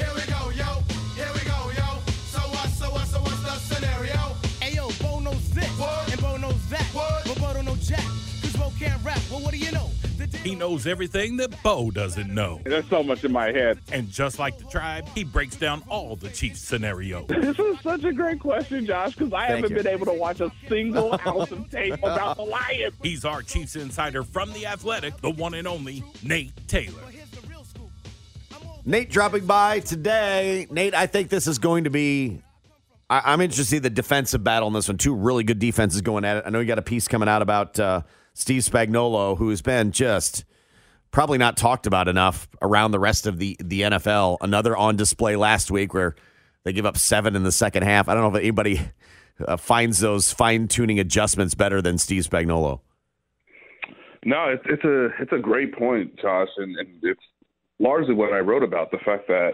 Here we go, yo. Here we go, yo. So what, so what, so what's the scenario? Hey yo, Bo knows this, What? and Bo knows that, What? but Bo don't know Jack, cause Bo can't rap. Well, what do you know? He knows everything that Bo doesn't know. There's so much in my head. And just like the tribe, he breaks down all the Chiefs scenarios. This is such a great question, Josh, because I haven't been able to watch a single ounce of tape about the Lions. He's our Chiefs insider from The Athletic, the one and only Nate Taylor. Nate dropping by today. Nate, I think this is going to be. I, I'm interested to see the defensive battle in this one. Two really good defenses going at it. I know you got a piece coming out about uh, Steve Spagnuolo, who has been just probably not talked about enough around the rest of the the NFL. Another on display last week where they give up seven in the second half. I don't know if anybody uh, finds those fine tuning adjustments better than Steve Spagnuolo. No, it's it's a it's a great point, Josh, and, and it's largely what I wrote about the fact that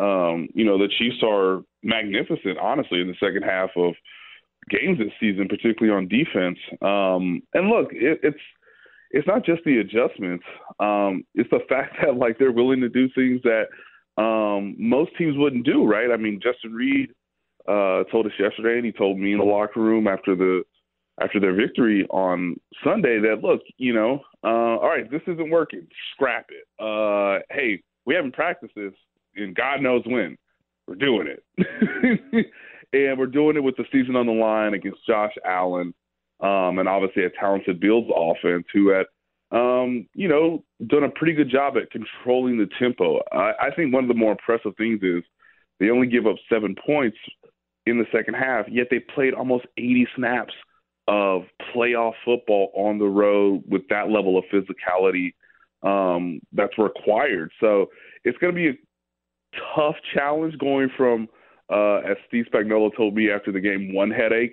um, you know the Chiefs are magnificent, honestly, in the second half of games this season, particularly on defense. Um, and look, it, it's it's not just the adjustments; um, it's the fact that like they're willing to do things that um, most teams wouldn't do. Right? I mean, Justin Reid uh, told us yesterday, and he told me in the locker room after the after their victory on Sunday that look, you know, uh, all right, this isn't working. Scrap it. Uh, hey, we haven't practiced this, and God knows when. We're doing it, and we're doing it with the season on the line against Josh Allen, um, and obviously a talented Bills offense who had, um, you know, done a pretty good job at controlling the tempo. I, I think one of the more impressive things is they only give up seven points in the second half, yet they played almost 80 snaps of playoff football on the road with that level of physicality um, that's required. So it's going to be a tough challenge going from, uh, as Steve Spagnuolo told me after the game, one headache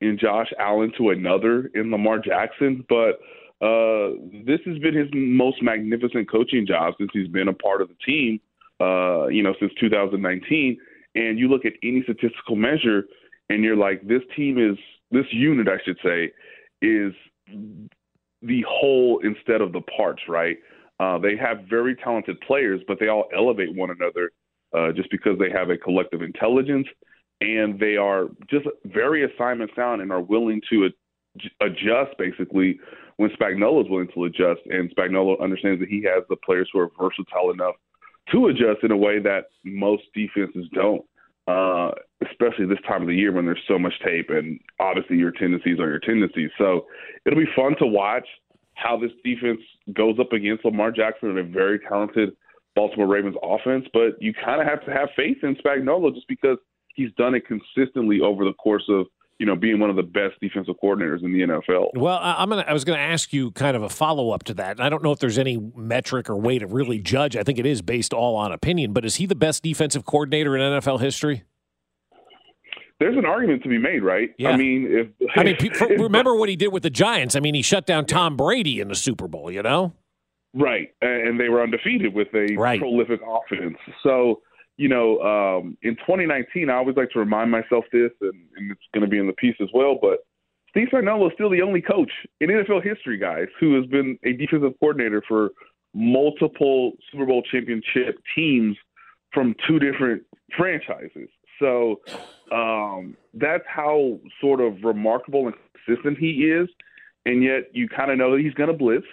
in Josh Allen to another in Lamar Jackson. But uh, this has been his most magnificent coaching job since he's been a part of the team, uh, you know, since 2019. And you look at any statistical measure, and you're like, this team is this unit, I should say, is the whole instead of the parts, right? Uh, they have very talented players, but they all elevate one another uh, just because they have a collective intelligence and they are just very assignment sound and are willing to ad- adjust basically when Spagnuolo is willing to adjust. And Spagnuolo understands that he has the players who are versatile enough to adjust in a way that most defenses don't uh, especially this time of the year when there's so much tape and obviously your tendencies are your tendencies. So it'll be fun to watch how this defense goes up against Lamar Jackson and a very talented Baltimore Ravens offense. But you kind of have to have faith in Spagnuolo just because he's done it consistently over the course of you know being one of the best defensive coordinators in the NFL. Well, I- I'm gonna. I was gonna ask you kind of a follow up to that. I don't know if there's any metric or way to really judge. I think it is based all on opinion. But is he the best defensive coordinator in NFL history? There's an argument to be made, right? Yeah. I mean, if I mean, for- remember what he did with the Giants? I mean, he shut down Tom Brady in the Super Bowl. You know, Right, and they were undefeated with a Right. prolific offense. So, you know, um, in 2019, I always like to remind myself this, and, and it's going to be in the piece as well. But Steve Spagnuolo is still the only coach in NFL history, guys, who has been a defensive coordinator for multiple Super Bowl championship teams from two different franchises. So um, that's how sort of remarkable and consistent he is. And yet, you kind of know that he's going to blitz.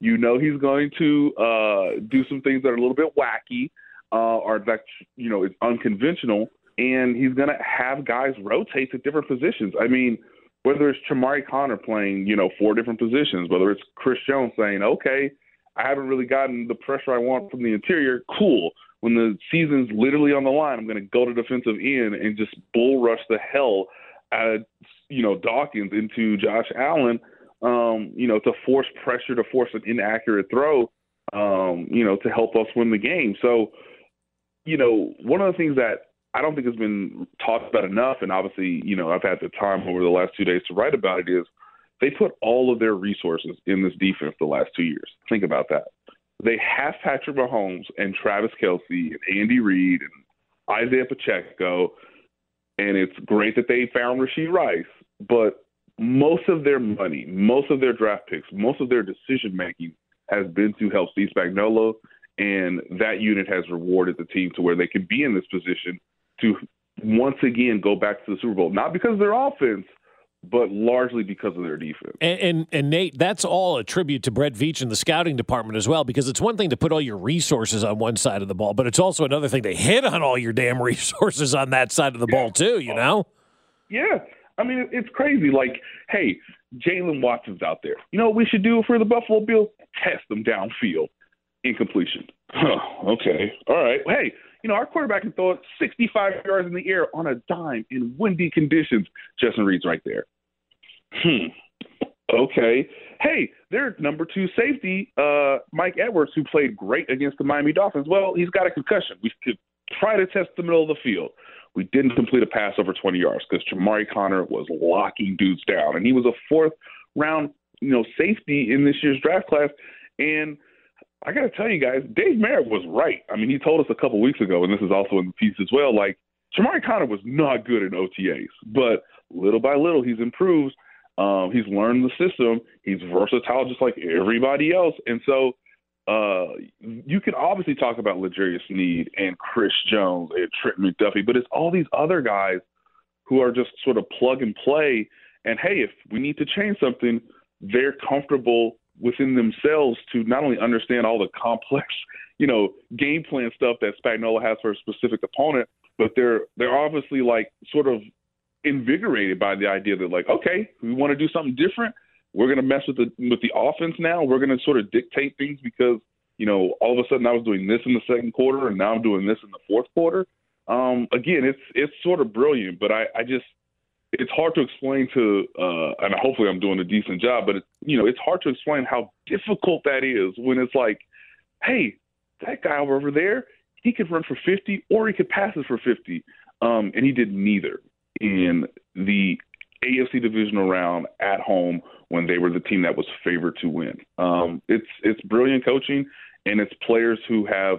You know he's going to uh, do some things that are a little bit wacky. Uh, or that you know is unconventional, and he's going to have guys rotate to different positions. I mean, whether it's Chamarri Conner playing you know four different positions, whether it's Chris Jones saying, okay, I haven't really gotten the pressure I want from the interior, cool. When the season's literally on the line, I'm going to go to defensive end and just bull rush the hell out of you know Dawkins into Josh Allen um, you know, to force pressure, to force an inaccurate throw, um, you know, to help us win the game. So, you know, one of the things that I don't think has been talked about enough, and obviously, you know, I've had the time over the last two days to write about it, is they put all of their resources in this defense the last two years. Think about that. They have Patrick Mahomes and Travis Kelce and Andy Reid and Isaiah Pacheco, and it's great that they found Rashee Rice, but most of their money, most of their draft picks, most of their decision making has been to help Steve Spagnuolo, and that unit has rewarded the team to where they can be in this position to once again go back to the Super Bowl, not because of their offense, but largely because of their defense. And, and, and Nate, that's all a tribute to Brett Veach and the scouting department as well, because it's one thing to put all your resources on one side of the ball, but it's also another thing to hit on all your damn resources on that side of the yeah. ball too. You know? Yeah, I mean, it's crazy. Like, hey, Jaylen Watson's out there. You know what we should do for the Buffalo Bills? Test them downfield. Incompletion. Huh, okay. All right. Hey, you know, our quarterback can throw it 65 yards in the air on a dime in windy conditions. Justin Reid's right there. Hmm. Okay. Hey, their number two safety, uh, Mike Edwards, who played great against the Miami Dolphins. Well, he's got a concussion. We could try to test the middle of the field. We didn't complete a pass over 20 yards because Chamarri Conner was locking dudes down, and he was a fourth round, you know, safety in this year's draft class. And I got to tell you guys, Dave Merritt was right. I mean, he told us a couple weeks ago, and this is also in the piece as well. Like Chamarri Conner was not good in OTAs, but little by little he's improved. Um, he's learned the system. He's versatile, just like everybody else, and so uh, you can obviously talk about L'Jarius Sneed and Chris Jones and Trent McDuffie, but it's all these other guys who are just sort of plug and play. And hey, if we need to change something, they're comfortable within themselves to not only understand all the complex, you know, game plan stuff that Spagnuolo has for a specific opponent, but they're they're obviously like sort of invigorated by the idea that like, okay, we want to do something different we're going to mess with the with the offense now. We're going to sort of dictate things because you know all of a sudden I was doing this in the second quarter and now I'm doing this in the fourth quarter. Um, again, it's it's sort of brilliant, but I, I just it's hard to explain to uh, and hopefully I'm doing a decent job, but it, you know it's hard to explain how difficult that is when it's like, hey, that guy over there, he could run for 50 or he could pass it for 50, um, and he did neither in the AFC divisional round at home when they were the team that was favored to win. Um, it's it's brilliant coaching, and it's players who have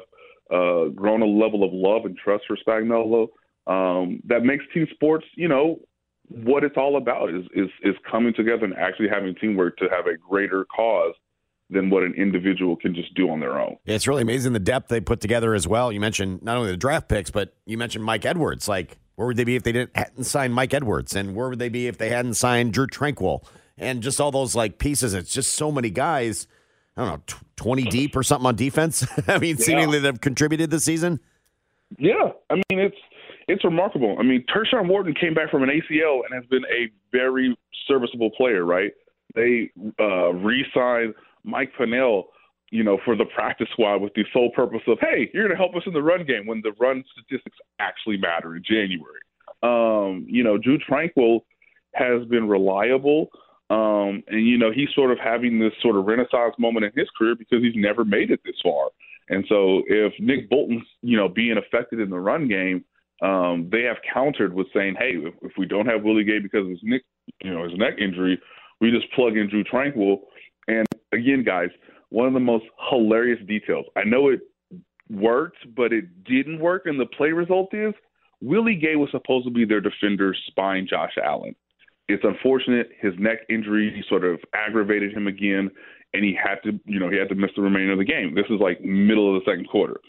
uh, grown a level of love and trust for Spagnuolo um, that makes team sports, you know, what it's all about is is is coming together and actually having teamwork to have a greater cause than what an individual can just do on their own. It's really amazing the depth they put together as well. You mentioned not only the draft picks, but you mentioned Mike Edwards. Like, where would they be if they didn't hadn't signed Mike Edwards, and where would they be if they hadn't signed Drue Tranquill, and just all those like pieces. It's just so many guys. I don't know, twenty deep or something on defense. I mean, yeah. seemingly that have contributed this season. Yeah, I mean it's it's remarkable. I mean, Tershawn Wharton came back from an ACL and has been a very serviceable player. Right? They uh, re-signed Mike Pennel, you know, for the practice squad with the sole purpose of, hey, you're going to help us in the run game when the run statistics actually matter in January. Um, you know, Drue Tranquill has been reliable. Um, and you know, he's sort of having this sort of renaissance moment in his career because he's never made it this far. And so, if Nick Bolton's you know being affected in the run game, um, they have countered with saying, "Hey, if, if we don't have Willie Gay because of his neck, you know, his neck injury, we just plug in Drue Tranquill." And again, guys, one of the most hilarious details. I know it worked, but it didn't work, and the play result is Willie Gay was supposed to be their defender, spying Josh Allen it's unfortunate his neck injury sort of aggravated him again, and he had to, you know, he had to miss the remainder of the game. This is like middle of the second quarter.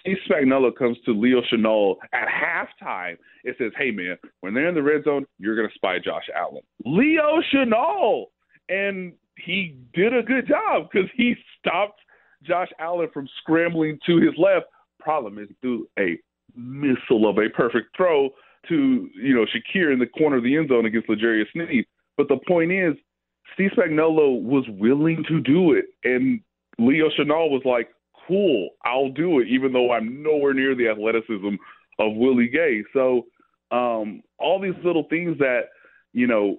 Steve Spagnuolo comes to Leo Chenal at halftime. It says, "Hey man, when they're in the red zone, you're to spy Josh Allen." Leo Chenal, and he did a good job because he stopped Josh Allen from scrambling to his left Problem is, threw a missile of a perfect throw to you know Shakir in the corner of the end zone against L'Jarius Sneed. But the point is, Steve Spagnuolo was willing to do it, and Leo Chenal was like, "Cool, I'll do it," even though I'm nowhere near the athleticism of Willie Gay. So um, all these little things that you know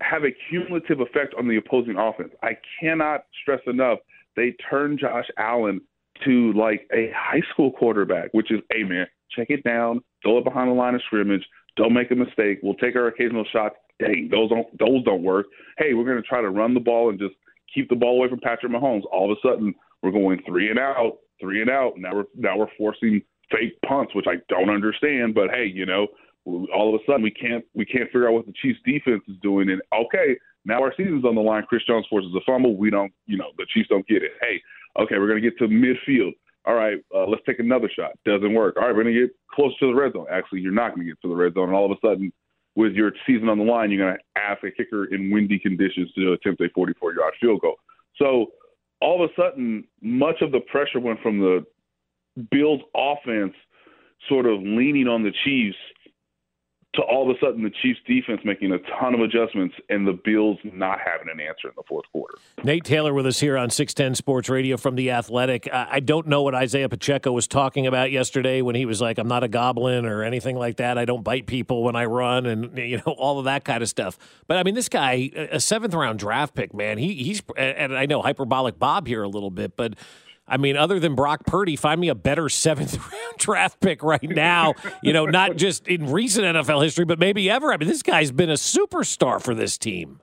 have a cumulative effect on the opposing offense. I cannot stress enough. They turn Josh Allen to like a high school quarterback, which is, hey man, check it down, throw it behind the line of scrimmage, don't make a mistake. We'll take our occasional shots. Dang, those don't those don't work. Hey, we're going to try to run the ball and just keep the ball away from Patrick Mahomes. All of a sudden, we're going three and out, three and out. Now we're now we're forcing fake punts, which I don't understand. But hey, you know, all of a sudden we can't we can't figure out what the Chiefs defense is doing. And okay, now our season's on the line. Chris Jones forces a fumble. We don't, you know, the Chiefs don't get it. Hey, okay, we're gonna get to midfield. All right, uh, let's take another shot. Doesn't work. All right, we're gonna get close to the red zone. Actually, you're not gonna get to the red zone. And all of a sudden, with your season on the line, you're gonna ask a kicker in windy conditions to attempt a 44 yard field goal. So all of a sudden, much of the pressure went from the Bills offense sort of leaning on the Chiefs to all of a sudden the Chiefs defense making a ton of adjustments and the Bills not having an answer in the fourth quarter. Nate Taylor with us here on 610 Sports Radio from The Athletic. I don't know what Isaiah Pacheco was talking about yesterday when he was like, I'm not a goblin or anything like that. I don't bite people when I run and, you know, all of that kind of stuff. But I mean, this guy, a seventh round draft pick, man, he, he's, and I know hyperbolic Bob here a little bit, but I mean, other than Brock Purdy, find me a better seventh round draft pick right now. You know, not just in recent NFL history, but maybe ever. I mean, this guy's been a superstar for this team.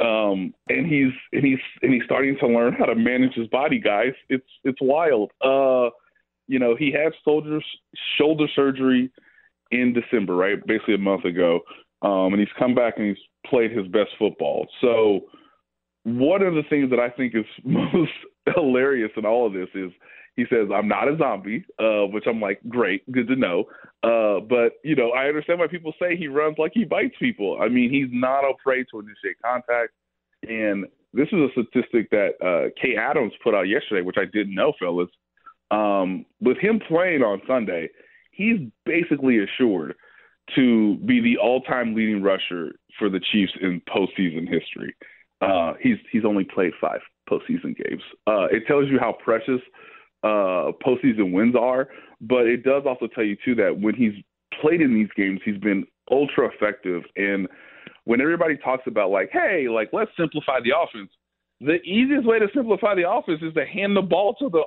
Um, and he's and he's and he's starting to learn how to manage his body, guys. It's it's wild. Uh, you know, he had shoulder shoulder surgery in December, right? Basically a month ago. Um, and he's come back and he's played his best football. So one of the things that I think is most hilarious in all of this is he says, I'm not a zombie, uh, which I'm like, great, good to know. Uh, but, you know, I understand why people say he runs like he bites people. I mean, he's not afraid to initiate contact. And this is a statistic that uh, Kay Adams put out yesterday, which I didn't know, fellas. Um, with him playing on Sunday, he's basically assured to be the all-time leading rusher for the Chiefs in postseason history. Uh, he's he's only played five postseason games. Uh, it tells you how precious uh, postseason wins are, but it does also tell you too that when he's played in these games, he's been ultra effective. And when everybody talks about like, hey, like let's simplify the offense, the easiest way to simplify the offense is to hand the ball to the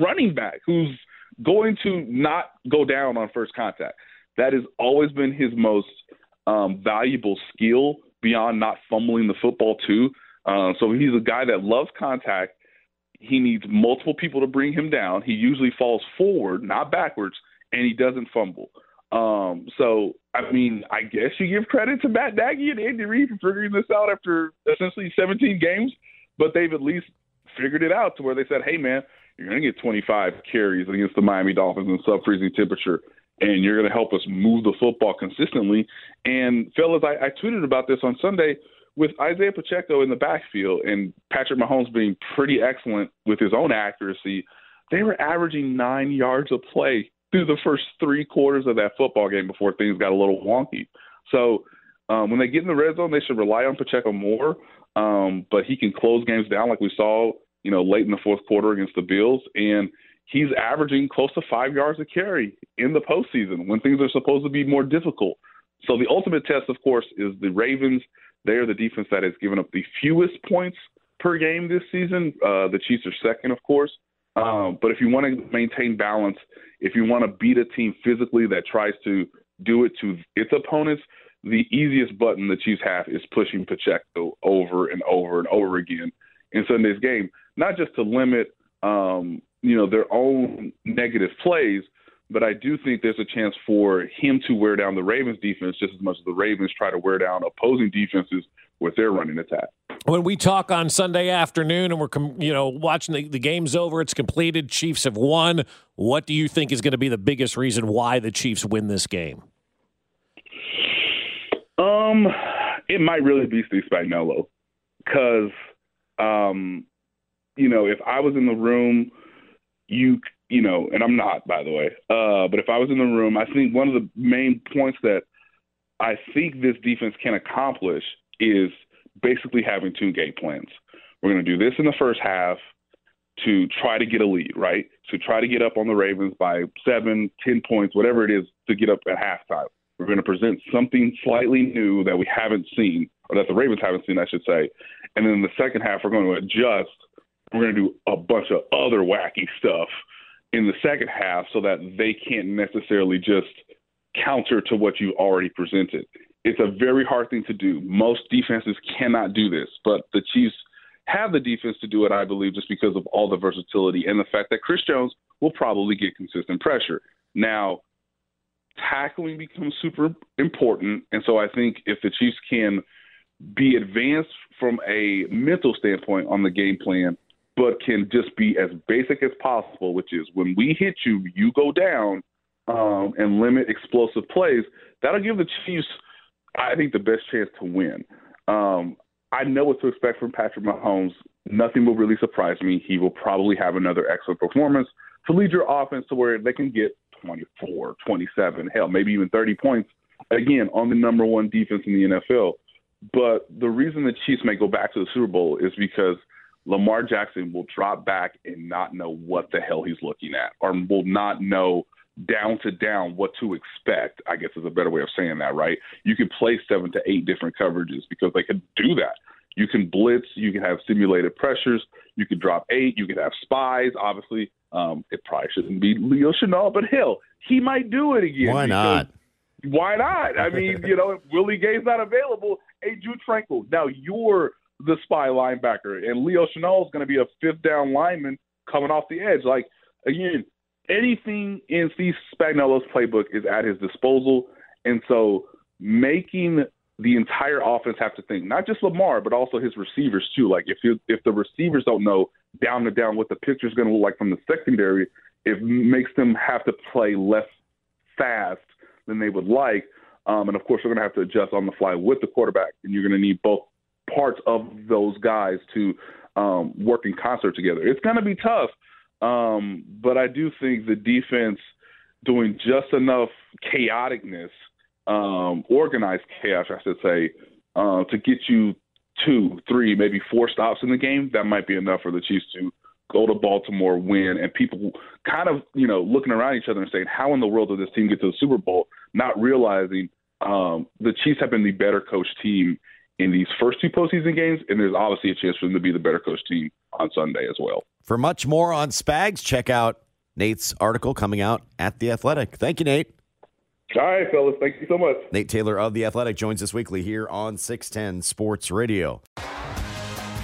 running back who's going to not go down on first contact. That has always been his most um, valuable skill beyond not fumbling the football too. Uh, so he's a guy that loves contact. He needs multiple people to bring him down. He usually falls forward, not backwards, and he doesn't fumble. Um, so I mean, I guess you give credit to Matt Nagy and Andy Reid for figuring this out after essentially 17 games, but they've at least figured it out to where they said, "Hey, man, you're going to get 25 carries against the Miami Dolphins in sub-freezing temperature." And you're going to help us move the football consistently. And fellas, I, I tweeted about this on Sunday with Isaiah Pacheco in the backfield and Patrick Mahomes being pretty excellent with his own accuracy. They were averaging nine yards a play through the first three quarters of that football game before things got a little wonky. So um, when they get in the red zone, they should rely on Pacheco more. Um, but he can close games down like we saw, you know, late in the fourth quarter against the Bills. And he's averaging close to five yards a carry in the postseason when things are supposed to be more difficult. So the ultimate test, of course, is the Ravens. They are the defense that has given up the fewest points per game this season. Uh, the Chiefs are second, of course. Um, but if you want to maintain balance, if you want to beat a team physically that tries to do it to its opponents, the easiest button the Chiefs have is pushing Pacheco over and over and over again in Sunday's game, not just to limit um, you know, their own negative plays. But I do think there's a chance for him to wear down the Ravens defense just as much as the Ravens try to wear down opposing defenses with their running attack. When we talk on Sunday afternoon and we're you know watching the, the game's over, it's completed, Chiefs have won. What do you think is going to be the biggest reason why the Chiefs win this game? Um, it might really be Steve Spagnuolo because, um, you know, if I was in the room you you know, and I'm not, by the way, uh, but if I was in the room, I think one of the main points that I think this defense can accomplish is basically having two game plans. We're going to do this in the first half to try to get a lead, right? To try to get up on the Ravens by seven, ten points, whatever it is, to get up at halftime. We're going to present something slightly new that we haven't seen, or that the Ravens haven't seen, I should say. And then in the second half, we're going to adjust. We're going to do a bunch of other wacky stuff in the second half so that they can't necessarily just counter to what you already presented. It's a very hard thing to do. Most defenses cannot do this, but the Chiefs have the defense to do it, I believe, just because of all the versatility and the fact that Chris Jones will probably get consistent pressure. Now, tackling becomes super important, and so I think if the Chiefs can be advanced from a mental standpoint on the game plan, but can just be as basic as possible, which is when we hit you, you go down, um, and limit explosive plays, that'll give the Chiefs, I think, the best chance to win. Um, I know what to expect from Patrick Mahomes. Nothing will really surprise me. He will probably have another excellent performance to lead your offense to where they can get 24, 27, hell, maybe even 30 points, again, on the number one defense in the NFL. But the reason the Chiefs may go back to the Super Bowl is because Lamar Jackson will drop back and not know what the hell he's looking at, or will not know down to down what to expect, I guess is a better way of saying that, right? You can play seven to eight different coverages because they can do that. You can blitz, you can have simulated pressures, you can drop eight, you can have spies, obviously. Um, it probably shouldn't be Leo Chenal, but hell, he might do it again. Why not? Why not? I mean, you know, if Willie Gay's not available, hey, Drue Tranquill, now you're the spy linebacker, and Leo Chenal is going to be a fifth down lineman coming off the edge. Like, again, anything in Steve Spagnuolo's playbook is at his disposal, and so making the entire offense have to think not just Lamar but also his receivers too. Like if you, if the receivers don't know down to down what the picture is going to look like from the secondary, it makes them have to play less fast than they would like. Um, and of course, they're going to have to adjust on the fly with the quarterback, and you're going to need both parts of those guys to um, work in concert together. It's going to be tough. Um, but I do think the defense doing just enough chaoticness, um, organized chaos, I should say, uh, to get you two, three, maybe four stops in the game. That might be enough for the Chiefs to go to Baltimore, win, and people kind of, you know, looking around each other and saying, how in the world did this team get to the Super Bowl? Not realizing um, the Chiefs have been the better coached team in these first two postseason games, and there's obviously a chance for them to be the better coach team on Sunday as well. For much more on Spags, check out Nate's article coming out at The Athletic. Thank you, Nate. All right, fellas. Thank you so much. Nate Taylor of The Athletic joins us weekly here on 610 Sports Radio.